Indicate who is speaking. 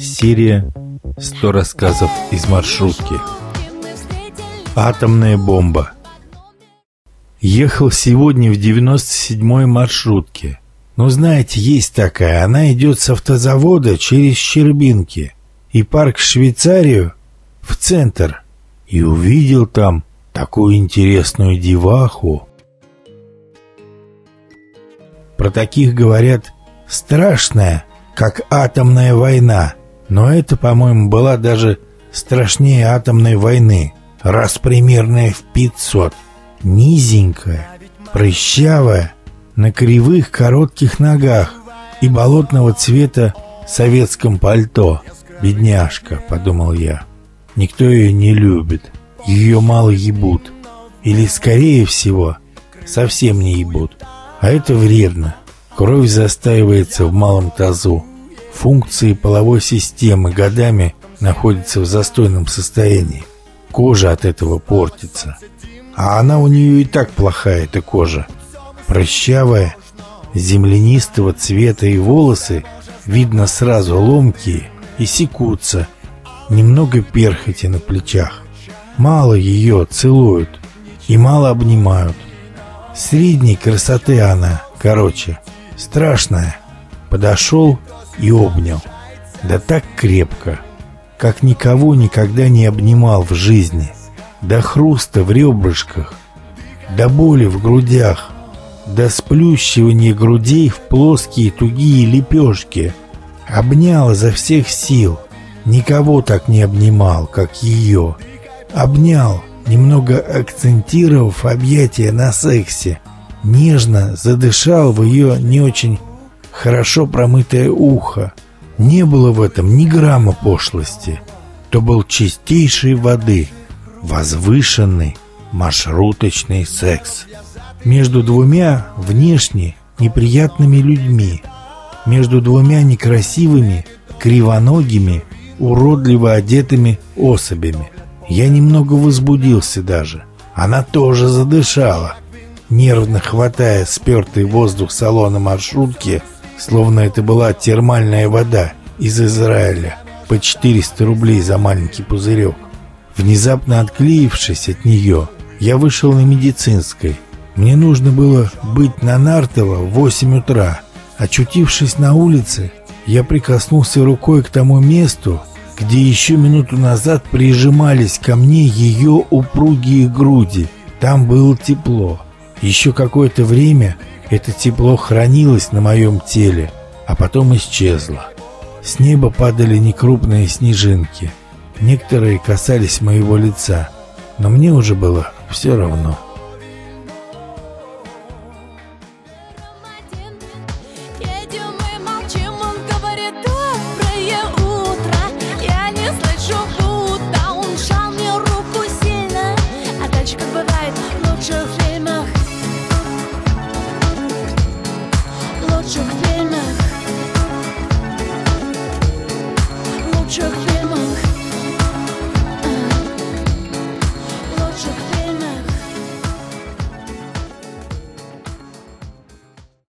Speaker 1: Серия «100 рассказов из маршрутки». Атомная бомба. Ехал сегодня в 97-й маршрутке. Ну, знаете, есть такая. Она идет с автозавода через Щербинки и парк в Швейцарию в центр. И увидел там такую интересную деваху. Про таких говорят «страшная, как атомная война». Но это, по-моему, была даже страшнее атомной войны, раз примерно в 500. Низенькая, прыщавая, на кривых коротких ногах и болотного цвета советском пальто. «Бедняжка», — подумал я. «Никто ее не любит, ее мало ебут. Или, скорее всего, совсем не ебут. А это вредно. Кровь застаивается в малом тазу функции половой системы годами находятся в застойном состоянии. Кожа от этого портится. А она у нее и так плохая, эта кожа. Прощавая, землянистого цвета и волосы, видно сразу ломкие и секутся. Немного перхоти на плечах. Мало ее целуют и мало обнимают. Средней красоты она, короче, страшная. Подошел и обнял. Да так крепко, как никого никогда не обнимал в жизни. До хруста в ребрышках, до боли в грудях, до сплющивания грудей в плоские тугие лепешки. Обнял изо всех сил. Никого так не обнимал, как ее. Обнял, немного акцентировав объятия на сексе. Нежно задышал в ее не очень хорошо промытое ухо. Не было в этом ни грамма пошлости. То был чистейшей воды, возвышенный маршруточный секс. Между двумя внешне неприятными людьми, между двумя некрасивыми, кривоногими, уродливо одетыми особями. Я немного возбудился даже. Она тоже задышала, нервно хватая спертый воздух салона маршрутки словно это была термальная вода из Израиля по 400 рублей за маленький пузырек. Внезапно отклеившись от нее, я вышел на медицинской. Мне нужно было быть на Нартово в 8 утра. Очутившись на улице, я прикоснулся рукой к тому месту, где еще минуту назад прижимались ко мне ее упругие груди. Там было тепло. Еще какое-то время это тепло хранилось на моем теле, а потом исчезло. С неба падали некрупные снежинки. Некоторые касались моего лица, но мне уже было все равно.